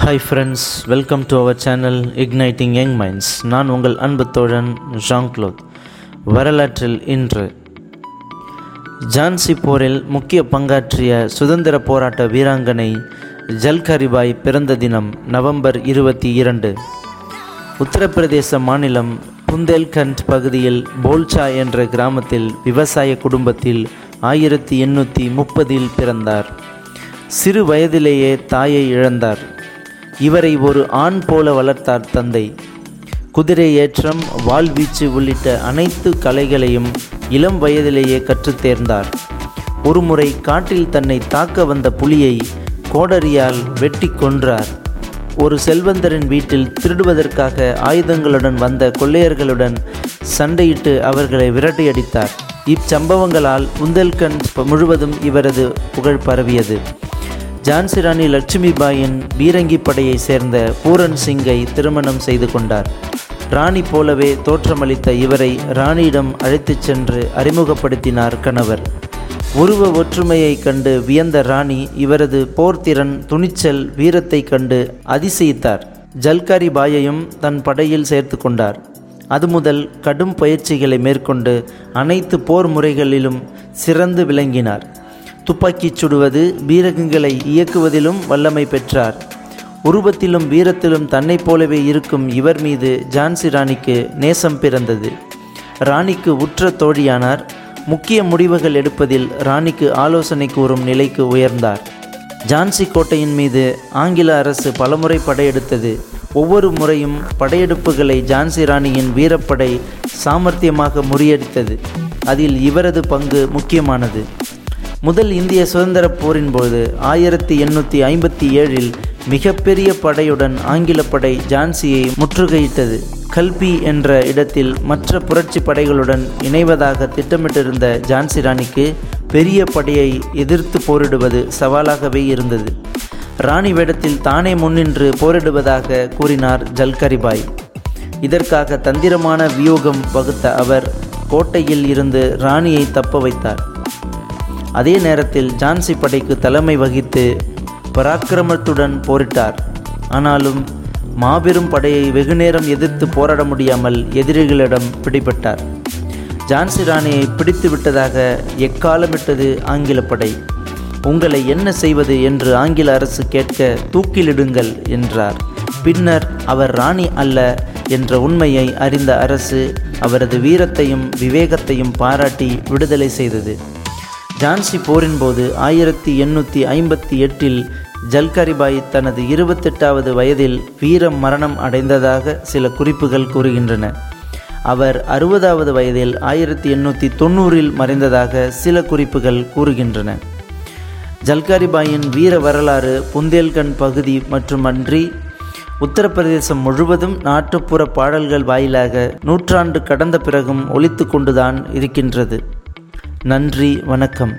Hi friends welcome to our channel igniting young minds நான் உங்கள் அன்பு தோழன் ஜாங் க்ளோத் வரலாற்றில் இன்று ஜான்சி போரில் முக்கிய பங்காற்றிய சுதந்திர போராட்ட வீராங்கனை ஜல்கரிபாய் பிறந்த தினம் நவம்பர் இருபத்தி இரண்டு. உத்தரப்பிரதேச மாநிலம் புந்தேல்கண்ட் பகுதியில் போல்சா என்ற கிராமத்தில் விவசாய குடும்பத்தில் ஆயிரத்தி எண்ணூற்றி முப்பதில் பிறந்தார். சிறு வயதிலேயே தாயை இழந்தார். இவரை ஒரு ஆண் போல வளர்த்தார் தந்தை. குதிரை ஏற்றம் வாழ்வீச்சு உள்ளிட்ட அனைத்து கலைகளையும் இளம் வயதிலேயே கற்றுத் தேர்ந்தார். ஒருமுறை காட்டில் தன்னை தாக்க வந்த புலியை கோடரியால் வெட்டி கொன்றார். ஒரு செல்வந்தரின் வீட்டில் திருடுவதற்காக ஆயுதங்களுடன் வந்த கொள்ளையர்களுடன் சண்டையிட்டு அவர்களை விரட்டியடித்தார். இச்சம்பவங்களால் உந்தல்கண் முழுவதும் இவரது புகழ் பரவியது. ஜான்சி ராணி லட்சுமிபாயின் பீரங்கி படையை சேர்ந்த பூரன் சிங்கை திருமணம் செய்து கொண்டார். ராணி போலவே தோற்றமளித்த இவரை ராணியிடம் அழைத்துச் சென்று அறிமுகப்படுத்தினார் கணவர். உருவ ஒற்றுமையைக் கண்டு வியந்த ராணி இவரது போர்த்திறன் துணிச்சல் வீரத்தைக் கண்டு அதிசயித்தார். ஜல்காரி பாயையும் தன் படையில் சேர்த்து கொண்டார். அது முதல் கடும் பயிற்சிகளை மேற்கொண்டு அனைத்து போர் முறைகளிலும் சிறந்து விளங்கினார். துப்பாக்கிச் சுடுவது பீரகங்களை இயக்குவதிலும் வல்லமை பெற்றார். உருவத்திலும் வீரத்திலும் தன்னைப் போலவே இருக்கும் இவர் மீது ஜான்சி ராணிக்கு நேசம் பிறந்தது. ராணிக்கு உற்ற தோழியானார். முக்கிய முடிவுகள் எடுப்பதில் ராணிக்கு ஆலோசனை கூறும் நிலைக்கு உயர்ந்தார். ஜான்சி கோட்டையின் மீது ஆங்கில அரசு பலமுறை படையெடுத்தது. ஒவ்வொரு முறையும் படையெடுப்புகளை ஜான்சி ராணியின் வீரப்படை சாமர்த்தியமாக முறியடித்தது. அதில் இவரது பங்கு முக்கியமானது. முதல் இந்திய சுதந்திர போரின் போது ஆயிரத்தி எண்ணூற்றி ஐம்பத்தி ஏழில் மிகப்பெரிய படையுடன் ஆங்கில படை ஜான்சியை முற்றுகையிட்டது. கல்பி என்ற இடத்தில் மற்ற புரட்சி படைகளுடன் இணைவதாக திட்டமிட்டிருந்த ஜான்சி ராணிக்கு பெரிய படையை எதிர்த்து போரிடுவது சவாலாகவே இருந்தது. ராணி வேடத்தில் தானே முன்னின்று போரிடுவதாக கூறினார் ஜல்கரிபாய். இதற்காக தந்திரமான வியூகம் வகுத்த அவர் கோட்டையில் இருந்து ராணியை தப்ப வைத்தார். அதே நேரத்தில் ஜான்சி படைக்கு தலைமை வகித்து பராக்கிரமத்துடன் போரிட்டார். ஆனாலும் மாபெரும் படையை வெகுநேரம் எதிர்த்து போராட முடியாமல் எதிரிகளிடம் பிடிபட்டார். ஜான்சி ராணியை பிடித்து விட்டதாக எக்காலமிட்டது ஆங்கில படை. உங்களை என்ன செய்வது? என்று ஆங்கில அரசு கேட்க தூக்கிலிடுங்கள் என்றார். பின்னர் அவர் ராணி அல்ல என்ற உண்மையை அறிந்த அரசு அவரது வீரத்தையும் விவேகத்தையும் பாராட்டி விடுதலை செய்தது. ஜான்சி போரின் போது ஆயிரத்தி எண்ணூற்றி ஐம்பத்தி எட்டில் ஜல்கரிபாய் தனது இருபத்தெட்டாவது வயதில் வீர மரணம் அடைந்ததாக சில குறிப்புகள் கூறுகின்றன. அவர் அறுபதாவது வயதில் ஆயிரத்தி எண்ணூற்றி தொண்ணூறில் மறைந்ததாக சில குறிப்புகள் கூறுகின்றன. ஜல்காரிபாயின் வீர வரலாறு புந்தேல்கண்ட் பகுதி மட்டுமன்றி உத்தரப்பிரதேசம் முழுவதும் நாட்டுப்புற பாடல்கள் வாயிலாக நூற்றாண்டு கடந்த பிறகும் ஒழித்து கொண்டுதான் இருக்கின்றது. நன்றி வணக்கம்.